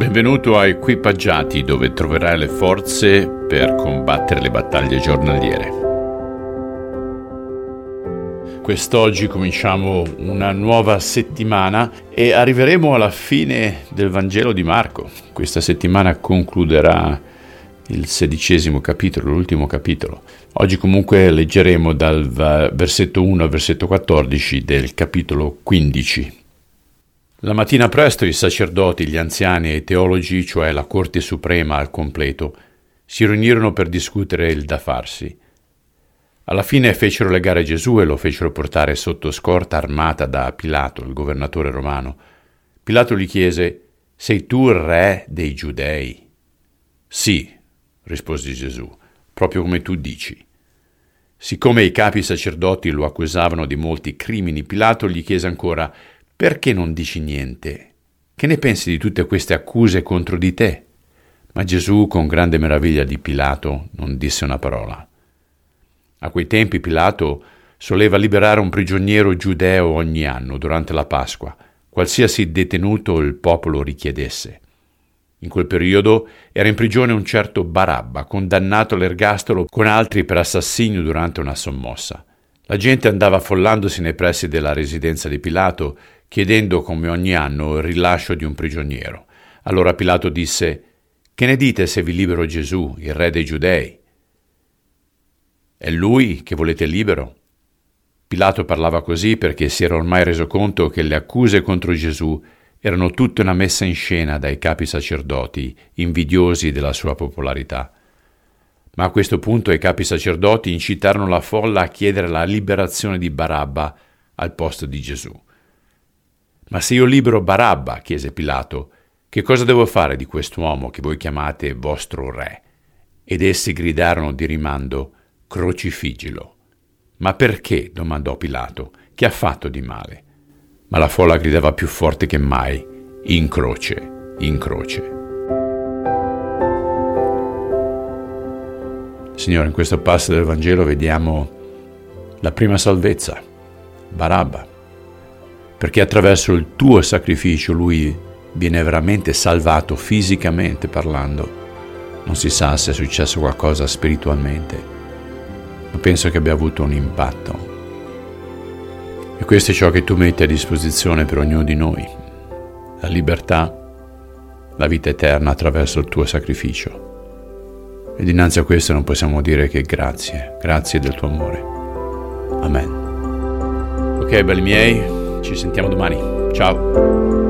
Benvenuto a Equipaggiati dove troverai le forze per combattere le battaglie giornaliere. Quest'oggi cominciamo una nuova settimana e arriveremo alla fine del Vangelo di Marco. Questa settimana concluderà il sedicesimo capitolo, l'ultimo capitolo. Oggi comunque leggeremo dal versetto 1 al versetto 14 del capitolo 15. La mattina presto i sacerdoti, gli anziani e i teologi, cioè la Corte Suprema al completo, si riunirono per discutere il da farsi. Alla fine fecero legare Gesù e lo fecero portare sotto scorta armata da Pilato, il governatore romano. Pilato gli chiese, Sei tu il re dei giudei? Sì, rispose Gesù, proprio come tu dici. Siccome i capi sacerdoti lo accusavano di molti crimini, Pilato gli chiese ancora, perché non dici niente? Che ne pensi di tutte queste accuse contro di te? Ma Gesù, con grande meraviglia di Pilato, non disse una parola. A quei tempi Pilato soleva liberare un prigioniero giudeo ogni anno durante la Pasqua, qualsiasi detenuto il popolo richiedesse. In quel periodo era in prigione un certo Barabba, condannato all'ergastolo con altri per assassinio durante una sommossa. La gente andava affollandosi nei pressi della residenza di Pilato chiedendo come ogni anno il rilascio di un prigioniero. Allora Pilato disse, Che ne dite se vi libero Gesù, il re dei giudei? È lui che volete libero? Pilato parlava così perché si era ormai reso conto che le accuse contro Gesù erano tutte una messa in scena dai capi sacerdoti, invidiosi della sua popolarità. Ma a questo punto i capi sacerdoti incitarono la folla a chiedere la liberazione di Barabba al posto di Gesù. Ma se io libero Barabba, chiese Pilato, che cosa devo fare di quest'uomo che voi chiamate vostro re? Ed essi gridarono di rimando, crocifiggilo. Ma perché? domandò Pilato, che ha fatto di male? Ma la folla gridava più forte che mai, in croce, in croce. Signore, in questo passo del Vangelo vediamo la prima salvezza, Barabba perché attraverso il tuo sacrificio lui viene veramente salvato fisicamente parlando. Non si sa se è successo qualcosa spiritualmente, ma penso che abbia avuto un impatto. E questo è ciò che tu metti a disposizione per ognuno di noi, la libertà, la vita eterna attraverso il tuo sacrificio. E dinanzi a questo non possiamo dire che grazie, grazie del tuo amore. Amen. Ok, belli miei, ci sentiamo domani. Ciao.